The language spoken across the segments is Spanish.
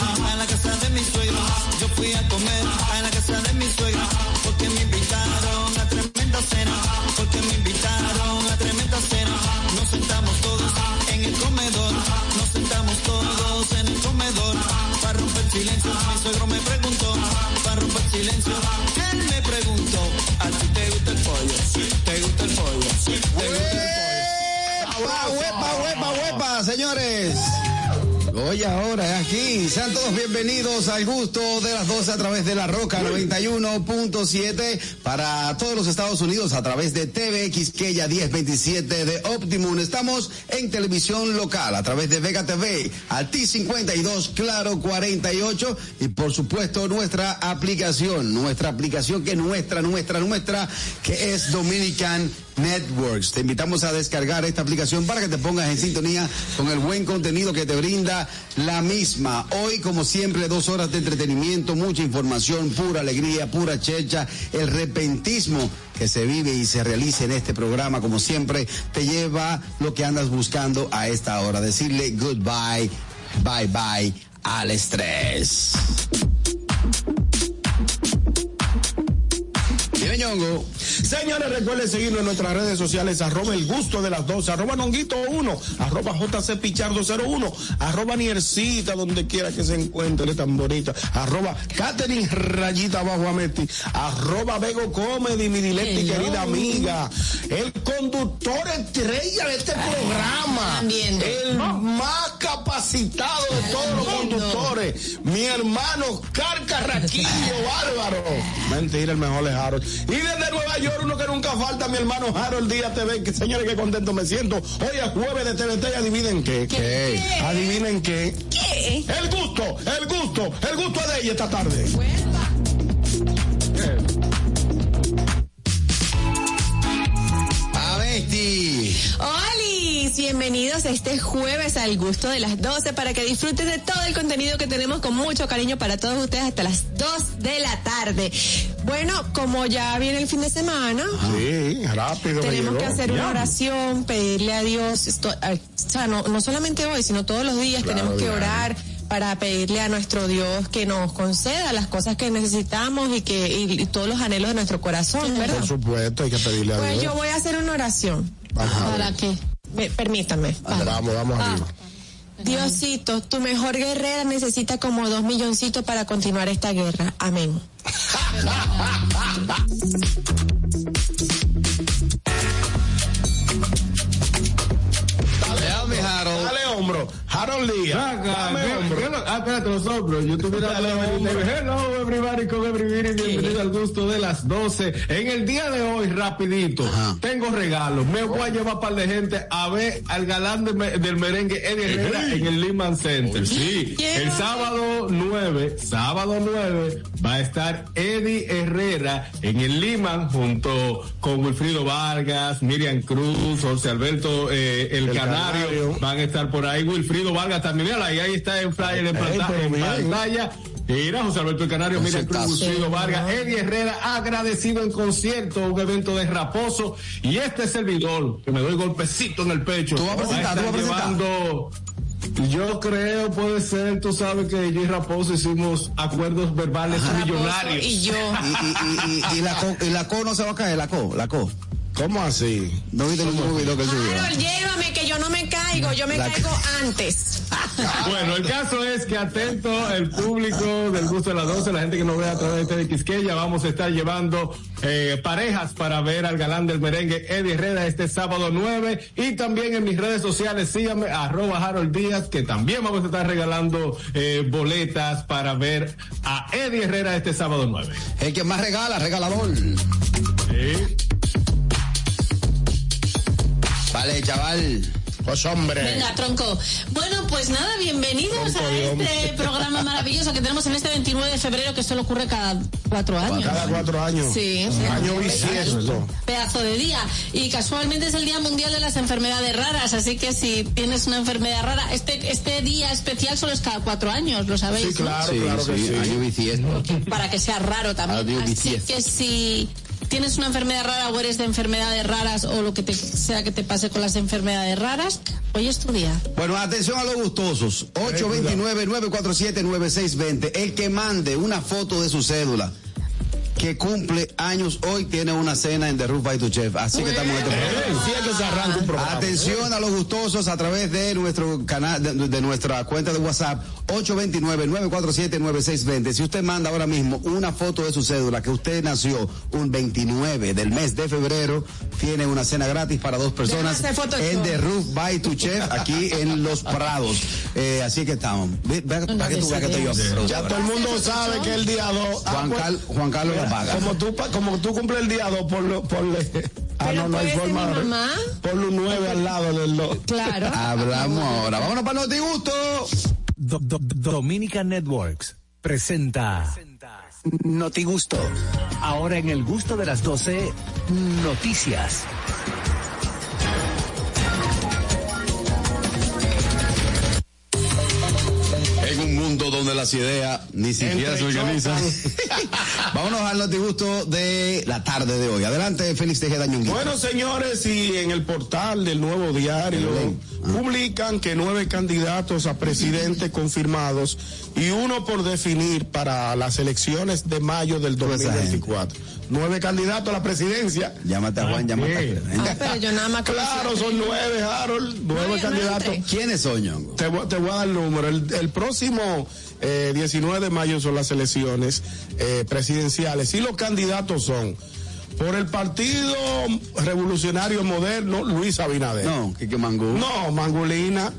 comer a la casa de mi suegra. Yo fui a comer a la casa de mi suegra porque me Hoy ahora aquí, sean todos bienvenidos al gusto de las 12 a través de la Roca 91.7 para todos los Estados Unidos a través de TVX Quella 1027 de Optimum. Estamos en televisión local a través de Vega TV, Alti 52, Claro 48 y por supuesto nuestra aplicación, nuestra aplicación que nuestra, nuestra, nuestra, que es Dominican Networks. Te invitamos a descargar esta aplicación para que te pongas en sintonía con el buen contenido que te brinda la misma. Hoy, como siempre, dos horas de entretenimiento, mucha información, pura alegría, pura checha, el repentismo que se vive y se realiza en este programa, como siempre, te lleva lo que andas buscando a esta hora. Decirle goodbye, bye bye al estrés. Dime, Ñongo. Señores, recuerden seguirnos en nuestras redes sociales, arroba el gusto de las dos, arroba nonguito 1, arroba jc pichardo 01, arroba niercita, donde quiera que se encuentre tan bonita, arroba Catherine rayita abajo Ameti, arroba Bego Comedy, mi dileta y querida amiga, el conductor estrella de este programa, también. el más capacitado de todos los conductores, mi hermano Oscar Carraquillo Bárbaro. Mentira, el mejor es Harold. Y desde Nueva York, uno que nunca falta, mi hermano Harold Díaz TV, que señores, qué contento me siento. Hoy es jueves de TVT y adivinen qué. ¿Qué? Adivinen qué. ¿Qué? El gusto, el gusto, el gusto de ella esta tarde. A Besti. Olis, bienvenidos este jueves al gusto de las 12 para que disfruten de todo el contenido que tenemos con mucho cariño para todos ustedes hasta las 2 de la tarde. Bueno, como ya viene el fin de semana, Sí, rápido. tenemos que hacer una oración, pedirle a Dios, esto, o sea, no, no solamente hoy, sino todos los días Claro, tenemos que claro. orar para pedirle a nuestro Dios que nos conceda las cosas que necesitamos y que y, y todos los anhelos de nuestro corazón, ¿verdad? Por supuesto, hay que pedirle a Pues Dios. yo voy a hacer una oración. Ajá. ¿Para qué? Me- permítanme. Vamos, vamos Ah. arriba. Diosito, tu mejor guerrera necesita como dos milloncitos para continuar esta guerra. Amén. Dame hombro. Ah, espérate, los hombros. Yo tuviera Dale, hombre. Hello, everybody, con everybody. Bienvenido al gusto de las 12. En el día de hoy, rapidito, Ajá. tengo regalos. Me voy a llevar un par de gente a ver al galán de del merengue Eddie Herrera en el Lehman Center. Sí, Quiero el sábado 9, sábado 9, va a estar Eddie Herrera en el Lehman junto con Wilfrido Vargas, Miriam Cruz, José Alberto, eh, el, El Canario, Canario. van a estar por ahí. Wilfrido Vargas también, mírala, ahí, ahí está en flyer, en pantalla. en. Mira, José Alberto el Canario, mira Cruz, Conciertazo. Wilfrido Vargas, Eddie Herrera, agradecido en concierto, un evento de Raposo, y este servidor, que me doy golpecito en el pecho, Tú vas a presentar, va tú vas a estar presentar. llevando yo creo, puede ser, tú sabes que yo y Raposo hicimos acuerdos verbales millonarios. Y yo. Y, y, y, y, y la co, y la co no se va a caer, la co, la co. ¿Cómo así? ¿No viste el último video que subió? Harold, llévame que yo no me caigo, yo me La- caigo antes. Bueno, el caso es que atento el público del gusto de las 12, la gente que nos ve a través de Quisqueya, vamos a estar llevando eh, parejas para ver al galán del merengue Eddie Herrera este sábado 9 y también en mis redes sociales síganme arroba Harold Díaz que también vamos a estar regalando eh, boletas para ver a Eddie Herrera este sábado 9. El que más regala, regalador. Sí. Vale, chaval. Pues hombre. Venga, tronco. Bueno, pues nada, bienvenidos Tronco a este programa maravilloso que tenemos en este 29 de febrero que solo ocurre cada cuatro años. Cada cuatro años. Sí. Año bisiesto. Pedazo de día. Y casualmente es el Día Mundial de las Enfermedades Raras, así que si tienes una enfermedad rara, este, este día especial solo es cada cuatro años, ¿lo sabéis? Sí, no? claro, Sí, claro que sí, sí. año bisiesto. Para que sea raro también. Así bisiesto. que si tienes una enfermedad rara o eres de enfermedades raras o lo que te, sea que te pase con las enfermedades raras, hoy es tu día. Bueno, atención a los gustosos. 829-947-9620. El que mande una foto de su cédula que cumple años hoy tiene una cena en The Roof by tu Chef. Así que estamos en este programa. Sí, es que se arranca un programa. Atención a los gustosos a través de nuestro canal, de, de nuestra cuenta de WhatsApp, 829-947-9620. Si usted manda ahora mismo una foto de su cédula que usted nació un 29 del mes de febrero, tiene una cena gratis para dos personas en yo. The Roof by tu Chef, aquí en Los Prados. Eh, así que estamos. Ve- ve- para que tú veas que estoy yo. Ya todo el mundo sabe que el día 2. Juan, Cal- Juan Carlos paga. Como tú, como tú cumples el día 2, ponle. ponle ah, Pero no, no hay forma. mi mamá. Ponle un 9 al lado del 2. Claro. Hablamos ahora. Vámonos para Noti Gusto. Do- Do- Dominica Networks presenta Noti Gusto. Ahora en el gusto de las 12, noticias. Las ideas ni siquiera se organizan. Vámonos al notigusto de la tarde de hoy. Adelante, Félix Tejeda Ñonguito. Bueno, señores, y en el portal del Nuevo Diario publican que nueve candidatos a presidente confirmados y uno por definir para las elecciones de mayo del Toda esa 2024. Nueve candidatos a la presidencia. Llámate a Juan, llámate Ah, pero yo nada más Claro, a son nueve, Harold, nueve No, yo no candidatos. ¿Quiénes son, Ñongo? Te, voy- te voy a dar el número. El, el próximo eh, 19 de mayo son las elecciones eh, presidenciales y los candidatos son por el Partido Revolucionario Moderno, Luis Abinader. No, Quique Mangú. No, Mangulina.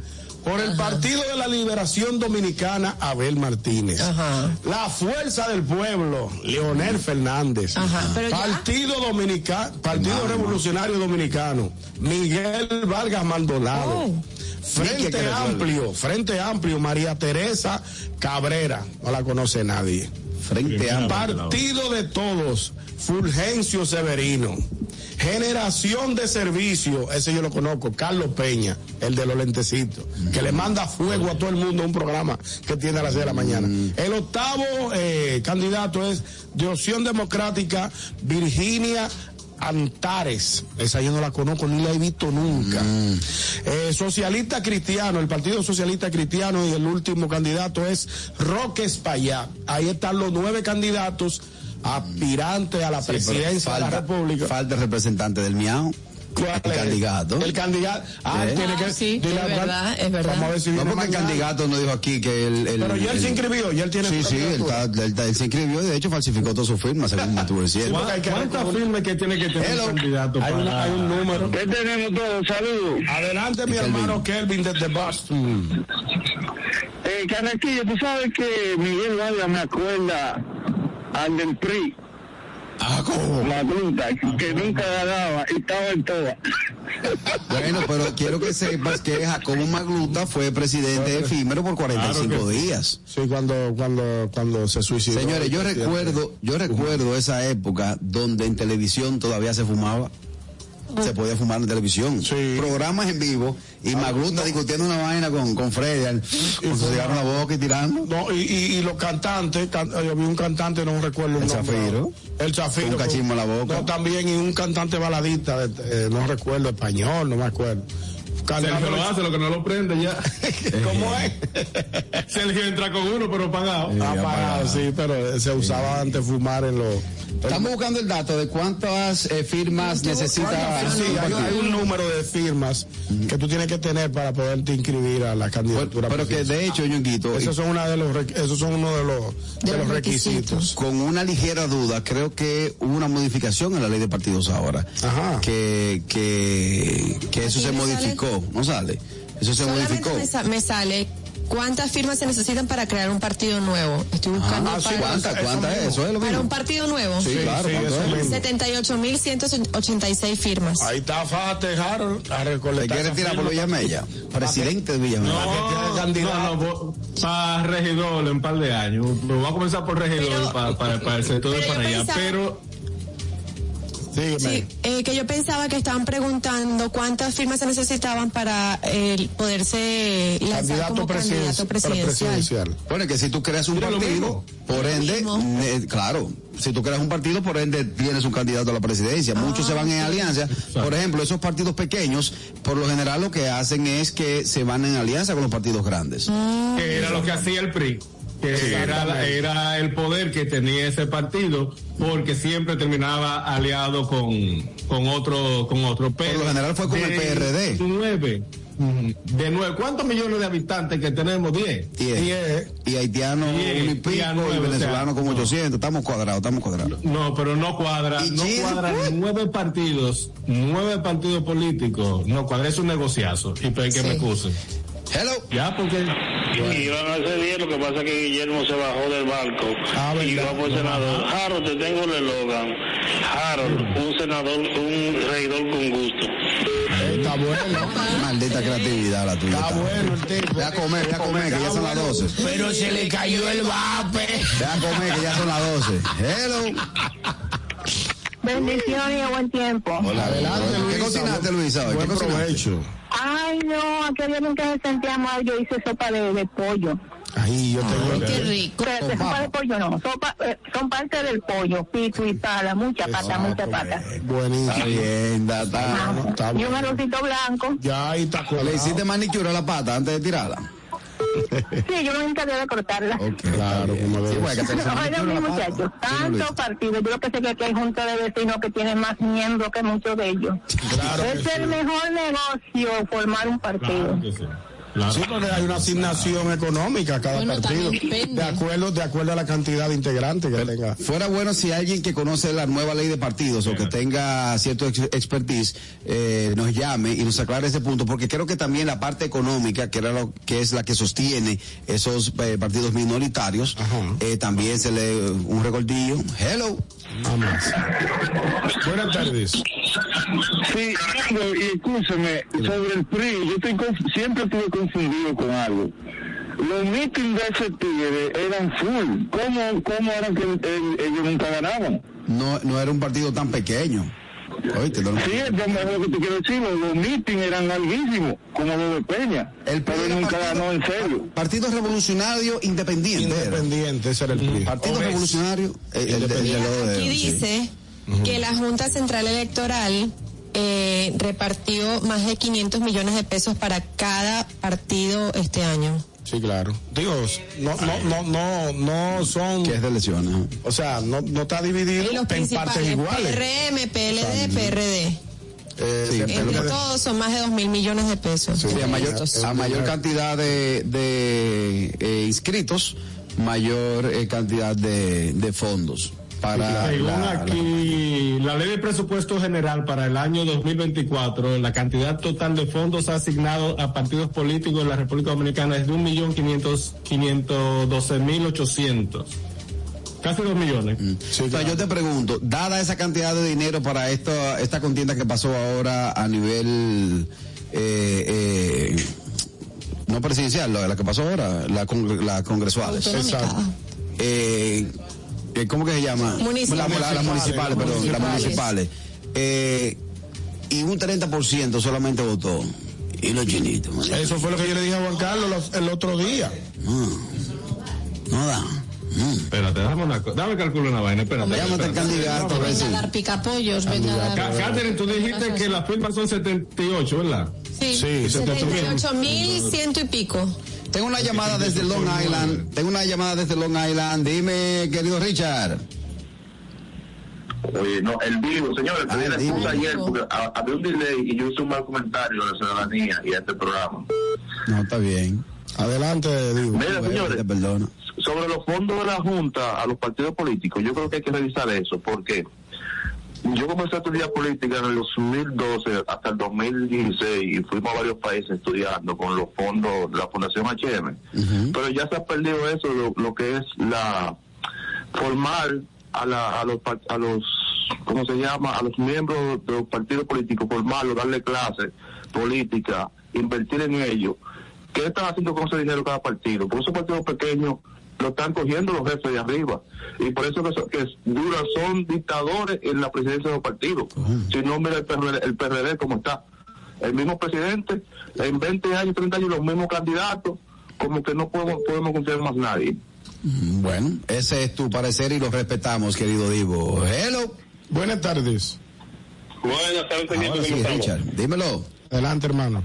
Por el Partido de la Liberación Dominicana, Abel Martínez. Ajá. La Fuerza del Pueblo, Leonel Fernández. Ajá. Partido Dominicano, Partido. Revolucionario Dominicano, Miguel Vargas Maldonado. Oh. Frente. Amplio, Frente Amplio, María Teresa Cabrera. No la conoce nadie. Frente a Partido de Todos, Fulgencio Severino. Generación de Servicio, ese yo lo conozco, Carlos Peña, el de los lentecitos, que le manda fuego a todo el mundo un programa que tiene a las 6 de la mañana. El octavo eh, candidato es de Opción Democrática, Virginia Antares, esa yo no la conozco ni la he visto nunca. Eh, socialista Cristiano, el Partido Socialista Cristiano y el último candidato es Roque Espaillat. Ahí están los nueve candidatos aspirantes a la presidencia de la República. Falta el representante del Miau. ¿Cuál El es? candidato. El candidato. Ah, ¿Eh? tiene que. Ah, sí, es verdad, es verdad. Vamos a ver si No, porque el candidato nos dijo aquí que el. el- Pero ya él el- se inscribió, ya él tiene Sí, sí, él, él él se inscribió y de hecho falsificó toda su firma, según me estuvo diciendo. porque hay que ¿Cuántas firmas que tiene que tener un candidato Hay, para... una- hay un número. ¿Qué tenemos todos? Saludos. Adelante, mi Kelvin. hermano Kelvin desde Boston. Eh, Carraquillo, tú sabes que Miguel Vargas me acuerda al del PRI, Ah, ¿cómo? Magruta, que nunca ganaba y estaba en todas. Bueno, pero quiero que sepas que Jacobo Magluta fue presidente efímero por 45 días. Sí, cuando, cuando, cuando se suicidó. Señores, yo recuerdo, yo recuerdo esa época donde en televisión todavía se fumaba. Se podía fumar en televisión. Sí. Programas en vivo y Magluta discutiendo una vaina con, con Freddy, al- con su cigarro en la boca y tirando. No, y, y, y los cantantes, can- yo vi un cantante, no recuerdo el El nombre. Zafiro. El Zafiro. Con un cachismo en la boca. No, también, y un cantante baladista, eh, no recuerdo español, no me acuerdo. Sergio lo hace, lo que no lo prende ya. ¿Cómo es? Sergio entra con uno, pero pagado. Apagado, sí, pero se usaba antes fumar en los... Estamos buscando el dato de cuántas eh, firmas necesita. Sí, hay, hay un número de firmas que tú tienes que tener para poderte inscribir a la candidatura. Pero que de hecho, Ñonguito, esos son una de los esos son uno de los de, De los requisitos. con una ligera duda, creo que hubo una modificación en la ley de partidos ahora. Ajá. Que, que, que eso se sale- modificó, ¿no sale? Eso se Solamente modificó. me, sa- me sale cuántas firmas se necesitan para crear un partido nuevo. Estoy buscando Ah, sí, para, ¿Cuántas? ¿Cuántas es? Eso es lo para mismo. un partido nuevo. Sí, claro, sí, ¿cuánto eso es? mismo. 78.186 firmas. Ahí está fájate, Harold, a ¿Te recolectar. quieres esa tirar por. Villamella? Presidente de Villamella. que tiene candidato. no, no, para regidor en un par de años. Lo voy a comenzar por regidor Pero- para, para, para el sector de para allá. pensaba- Pero Sí, eh, que yo pensaba que estaban preguntando cuántas firmas se necesitaban para eh, poderse lanzar Candidato, como presidencial, candidato presidencial. presidencial. Bueno, que si tú creas un partido, por ende, eh, claro, si tú creas un partido, por ende tienes un candidato a la presidencia. Muchos se van en alianza. Por ejemplo, esos partidos pequeños, por lo general lo que hacen es que se van en alianza con los partidos grandes. que era lo que hacía el PRI que era, el poder que tenía ese partido porque siempre terminaba aliado con, con otro con otro pero lo general fue con el PRD. nueve de nueve ¿cuántos millones de habitantes que tenemos? diez Diez. Y haitianos Diez. uno y pico, y nueve, o sea, venezolanos como no. 800. Estamos cuadrados, estamos cuadrados. no, pero no cuadra, ¿Y no Chile? cuadran nueve partidos, nueve partidos políticos, no cuadra, es un negociazo, y pues que Sí. me excusen. Hello. Ya, porque Y iban a hacer bien, lo que pasa es que Guillermo se bajó del barco Ah, y verdad. va por senador. Harold, te tengo el eslogan. Harold, un senador, un reidor con gusto. Está bueno. Maldita creatividad la tuya. Está bueno el tipo. Ve a comer, ve a comer, que ya son las 12. Pero se le cayó el vape. Ve a comer, que ya son las 12. Hello. Bendiciones y buen tiempo. Hola, Adelante, ¿Qué Luisa. cocinaste, Luisa? ¿Qué cocinaste? provecho. Ay, no, aquel día nunca se sentía mal. Yo hice sopa de, de pollo. Ay, yo tengo Qué rico. Pero sopa de pollo no, sopa, eh, son parte del pollo, pico y pala, mucha pata, mucha pata. Está Buenísimo. bien, da- da- Está Y un arrocito blanco. Ya ahí está ¿Le hiciste manicure a la pata antes de tirarla? Sí, yo me encargué de cortarla. Ok, Claro, como Sí, bueno, Oigan, muchachos, Dime, tantos partidos. Yo lo que sé que aquí hay junta de vecinos que tienen más miembros que muchos de ellos. Claro que es sí. el mejor negocio formar un partido. Claro que sí. Claro. Sí, porque hay una asignación económica a cada Bueno, partido. De acuerdo, de acuerdo a la cantidad de integrantes que tenga. Fuera bueno si alguien que conoce la nueva ley de partidos o que tenga cierto ex- expertise eh, nos llame y nos aclare ese punto, porque creo que también la parte económica, que era lo que es la que sostiene esos eh, partidos minoritarios, eh, también se le un recortillo. Hello. Vamos. Buenas tardes. Sí, y escúchame, sobre el PRI, yo estoy conf- siempre estuve confundido con algo. Los mítines de ese tigre eran full. ¿Cómo, cómo era que el- ellos nunca ganaban? No, no era un partido tan pequeño. Oíste, no- Sí, es lo mejor que te quiero decir, los, mítines eran larguísimos, como los de Peña. El pero PRI nunca partido- ganó en serio. Partido Revolucionario Independiente. era. Independiente, ese era el PRI. Partido Oves. Revolucionario. eh, el, de- el de dedos, Aquí sí. dice que la Junta Central Electoral eh, repartió más de 500 millones de pesos para cada partido este año. Sí, claro. Digo, no, no, no, no, no son, Que es de elecciones. ¿no? o sea, no, no está dividido en partes iguales. PRM, PLD, PRD. Eh, Entre todos son más de 2 mil millones de pesos. Sí, a mayor, a mayor cantidad de, de eh, inscritos, mayor eh, cantidad de, de fondos. Para Según la- aquí, la ley de presupuesto general para el año 2024, la cantidad total de fondos asignados a partidos políticos en la República Dominicana es de un millón quinientos quinientos doce mil ochocientos. Casi dos millones. Sí, O sea, claro. yo te pregunto, dada esa cantidad de dinero para esta, esta contienda que pasó ahora a nivel eh, eh, no presidencial, la, la que pasó ahora, la, con- la congresual. Exacto. Eh, ¿Cómo que se llama? Municipales. La- la- Las municipales, perdón, las Municipales. Eh, y un 30% solamente votó. Y los chinitos, man. Eso fue lo que yo le dije a Juan Carlos los- el otro día. No da. Mm. Espérate, dame una cosa. Dame calculo una vaina, espérate. Llámate al espérate. candidato, a dar picapollos, venga a Ca- dar... Catherine, tú dijiste que las firmas son 78, ¿verdad? Sí. Sí, 78 mil ciento y pico. Tengo una llamada desde Long Island. Tengo una llamada desde Long Island. Dime, querido Richard. Oye, no, el vivo, señores, Ah, pedí la excusa ayer porque ha- había un delay y yo hice un mal comentario a la ciudadanía y a este programa. No, está bien. Adelante, digo. Mira, señores, Te perdono. sobre los fondos de la Junta a los partidos políticos, yo creo que hay que revisar eso, porque yo comencé a estudiar política en el 2012 hasta el 2016 y fuimos a varios países estudiando con los fondos de la Fundación HM, pero ya se ha perdido eso, lo, lo que es la formar a, la, a los a los ¿cómo se llama? a los miembros de los partidos políticos, formarlos, darle clases política, invertir en ellos. ¿Qué están haciendo con ese dinero cada partido? Porque esos partidos pequeños lo están cogiendo los jefes de arriba. Y por eso que, duras son dictadores en la presidencia de los partidos. Si no, mira el PRD, el PRD como está. El mismo presidente, en 20 años, 30 años, los mismos candidatos, como que no podemos, podemos confiar más nadie. Mm, Bueno, ese es tu parecer y lo respetamos, querido Divo. Hello. Buenas tardes. Buenas tardes, Ahora sí, Richard. Dímelo. Adelante, hermano.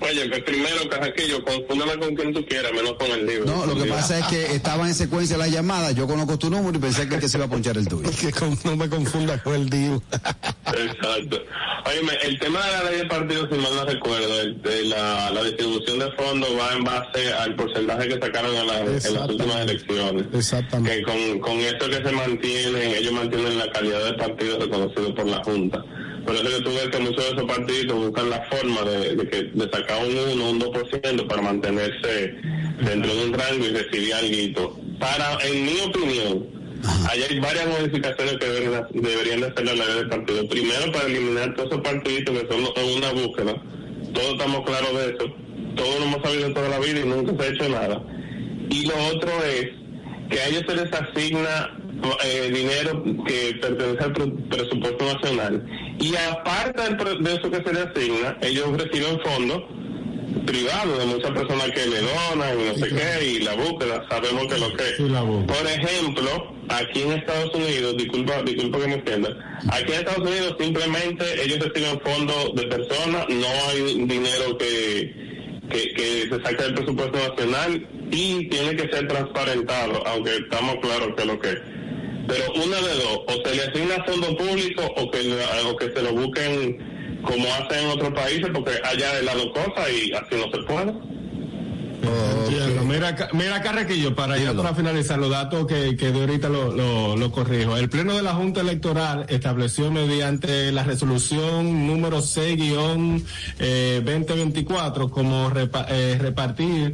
Oye, pues primero, Carraquillo, confúndame con quien tú quieras, menos con el libro. No, lo que pasa es que estaban en secuencia las llamadas. Yo conozco tu número y pensé que, el que se iba a ponchar el tuyo. Que con- no me confunda con el Divo. Exacto. Oye, el tema de la ley de partidos, si mal no recuerdo, de, de la, la distribución de fondos va en base al porcentaje que sacaron en, la- en las últimas elecciones. Exactamente. Que con, con eso que se mantienen, ellos mantienen la calidad de partido reconocido por la Junta. Por eso que tú ves que muchos de esos partidos buscan la forma de, de, que, de sacar un 1 un 2% para mantenerse dentro de un rango y recibir algo. Para, en mi opinión, Ahí hay varias modificaciones que deberían, deberían de hacer la ley del partido. Primero, para eliminar todos esos partiditos que son una búsqueda. Todos estamos claros de eso. Todos lo hemos sabido toda la vida y nunca se ha hecho nada. Y lo otro es que a ellos se les asigna eh, dinero que pertenece al pre- presupuesto nacional. Y aparte de eso que se les asigna, ellos reciben fondos privados de muchas personas que le donan y no sé qué, y la búsqueda, sabemos que lo que Sí, por ejemplo, aquí en Estados Unidos, disculpa, disculpa que me entienda, aquí en Estados Unidos simplemente ellos reciben fondos de personas, no hay dinero que, que, que se saque del presupuesto nacional y tiene que ser transparentado, aunque estamos claros que lo que pero una de dos, o se le asigna fondo público o que, o que se lo busquen como hacen en otros países, porque allá de las dos cosas y así no se puede. Mira, mira Carrequillo, para ya para finalizar los datos que, que de ahorita lo, lo, lo corrijo. El Pleno de la Junta Electoral estableció mediante la resolución número 6-2024 como repa- eh, repartir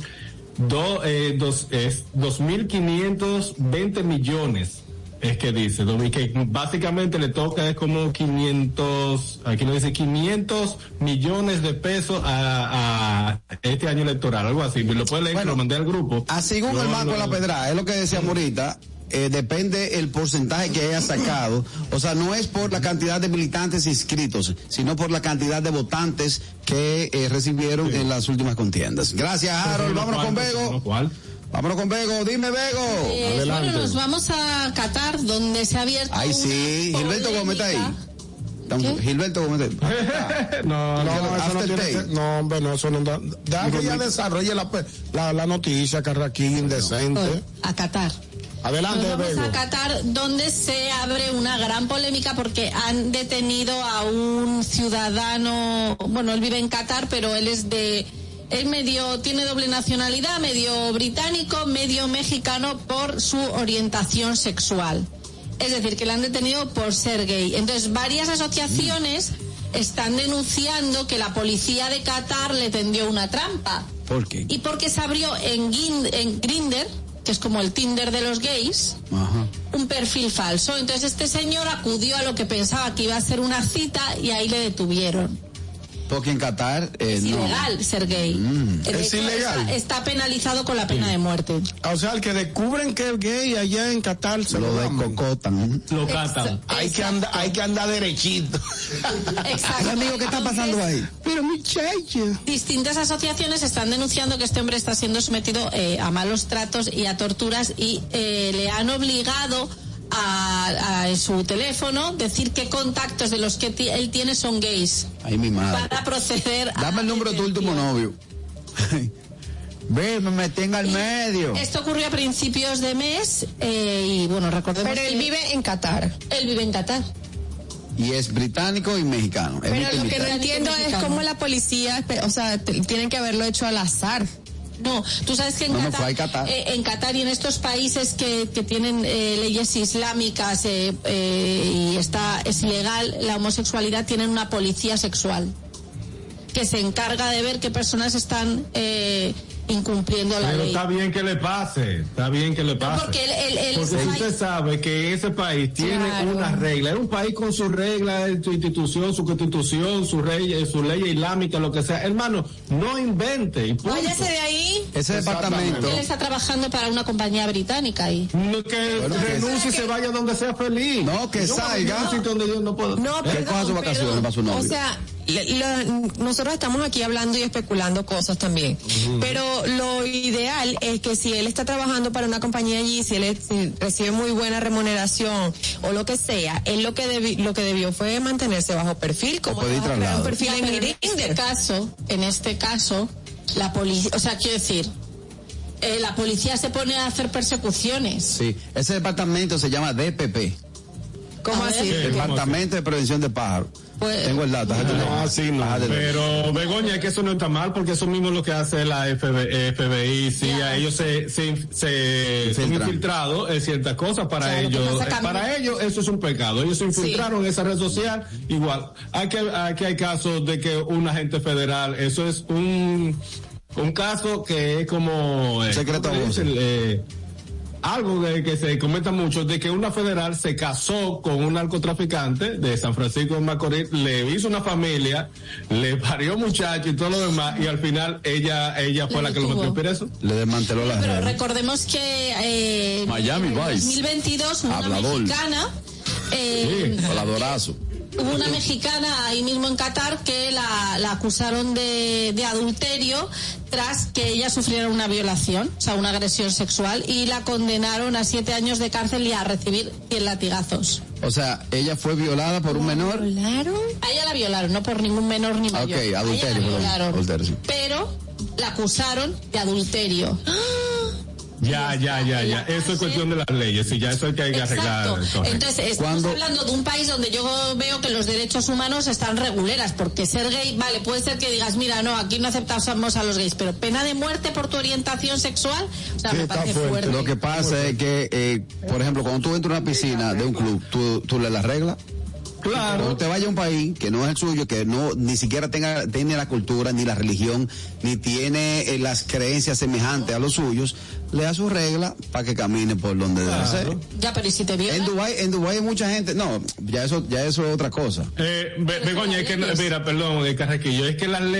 do, eh, dos, es 2.520 millones. Es que dice, que básicamente le toca es como 500, aquí lo dice 500 millones de pesos a, a este año electoral, algo así. Lo puede leer, Bueno, lo mandé al grupo. Así como el Marco de la Pedra, es lo que decíamos ahorita. eh, depende el porcentaje que haya sacado. O sea, no es por la cantidad de militantes inscritos, sino por la cantidad de votantes que eh, recibieron en las últimas contiendas. Gracias, Harold. Vámonos con Bego. Vámonos con Bego. Dime, Bego. Eh, Adelante. bueno, nos vamos a Qatar, donde se ha abierto. Ay, una sí. Gilberto Gómez está ahí. Gilberto Gómez. no, No, no, eso no tiene no, hombre, no, eso no da. Deja que ella desarrolle la, pe- la, la noticia, Carraquín, indecente. A Qatar. Adelante, Nos vamos Bego. a Qatar, donde se abre una gran polémica porque han detenido a un ciudadano, bueno, él vive en Qatar, pero él es de, él medio, tiene doble nacionalidad, medio británico, medio mexicano por su orientación sexual. Es decir, que le han detenido por ser gay. Entonces, varias asociaciones están denunciando que la policía de Qatar le tendió una trampa. ¿Por qué? Y porque se abrió en, Grinder, que es como el Tinder de los gays, Ajá. un perfil falso. Entonces este señor acudió a lo que pensaba que iba a ser una cita y ahí le detuvieron. Porque en Qatar eh, Es no. ilegal ser gay. De Es hecho, ilegal. Está, está penalizado con la pena de muerte. O sea, el que descubren que es gay allá en Qatar se lo, Lo dan. descocotan. lo catan. Hay que andar, hay que andar derechito. Exacto. Amigo, ¿qué está pasando ahí? Pero muchacho. Distintas asociaciones están denunciando que este hombre está siendo sometido eh, a malos tratos y a torturas y eh, le han obligado a, su teléfono decir qué contactos de los que él tiene son gays Ay, mi madre. para proceder a Dame el número de tu último novio. Ve, me metí en el medio. Esto ocurrió a principios de mes eh, y bueno, recordemos Pero él que vive en Qatar. él vive en Qatar. Y es británico y mexicano. Es Pero lo que no entiendo es cómo la policía, o sea, tienen que haberlo hecho al azar. No, tú sabes que en, No, Qatar, Qatar. eh, en Qatar y en estos países que, que tienen eh, leyes islámicas eh, eh, y está es ilegal la homosexualidad, tienen una policía sexual que se encarga de ver qué personas están eh, incumpliendo la Pero ley. está bien que le pase, está bien que le pase. porque él- él- él- Porque sí. usted sabe que ese país tiene Claro. una regla, es un país con sus reglas, su institución, su constitución, su rey, eh, su ley islámica, lo que sea. Hermano, no invente y punto. Váyase de ahí. Ese departamento, Él está trabajando para una compañía británica ahí. No, que Bueno, que- renuncie y se vaya donde sea feliz. No, que a salga. sitio donde yo no puedo. No, Que perdón, coja sus vacaciones para su novio. O sea, le- lo- nosotros estamos aquí hablando y especulando cosas también. Pero lo ideal es que si él está trabajando para una compañía allí, si él es- si recibe muy buena remuneración o lo que sea, él lo que debi- lo que debió fue mantenerse bajo perfil, como un perfil Ya, en este caso, en este caso, la policía, o sea, quiero decir, eh, la policía se pone a hacer persecuciones. sí, ese departamento se llama DPP, ¿Cómo así? Departamento de Prevención de Pájaros. Pues- Tengo el dato. Ah, no. Déjate leer. Pero Begoña, es que eso no está mal porque eso mismo es lo que hace la FB, FBI, sí, Ya. a ellos se, se, se Infiltran. infiltrados en ciertas cosas para Claro, ellos, para ellos eso es un pecado, ellos se infiltraron en esa red social, igual, hay que, aquí hay casos de que un agente federal, eso es un, un caso que es como, eh, Secreto algo de que se comenta mucho de que una federal se casó con un narcotraficante de San Francisco de Macorís, le hizo una familia, le parió muchacho y todo lo demás y al final ella ella fue Le la que lo metió preso. Le desmanteló las Pero redes. recordemos que eh, Miami en Vice. 2022 una Hablador. mexicana eh. Hubo una mexicana ahí mismo en Qatar que la, la acusaron de, de adulterio tras que ella sufriera una violación, o sea, una agresión sexual, y la condenaron a siete años de cárcel y a recibir 100 latigazos. O sea, ella fue violada por un menor. ¿Violaron? A ella la violaron, no por ningún menor ni mayor. Ok, A ella adulterio, la violaron. Adulterio. Pero la acusaron de adulterio. Ya, ya, ya, ya. Eso es cuestión de las leyes, y ya eso hay que arreglar. Entonces, estamos hablando de un país donde yo veo que los derechos humanos están reguleras, porque ser gay, vale, puede ser que digas, mira, no, aquí no aceptamos a los gays, pero pena de muerte por tu orientación sexual, o sea, Sí, me parece fuerte. fuerte. Lo que pasa es que, eh, por ejemplo, cuando tú entras a una piscina de un club, tú, tú le las reglas. Claro. Cuando usted vaya a un país que no es el suyo, que no ni siquiera tenga tiene la cultura, ni la religión, ni tiene eh, las creencias semejantes a los suyos, le da su regla para que camine por donde debe ser. Ya, pero ¿y si te En? Dubai, en Dubai hay mucha gente, no, ya eso, ya eso es otra cosa. Eh, Be- Begoña, es que, mira, perdón, Carraquillo, es que las leyes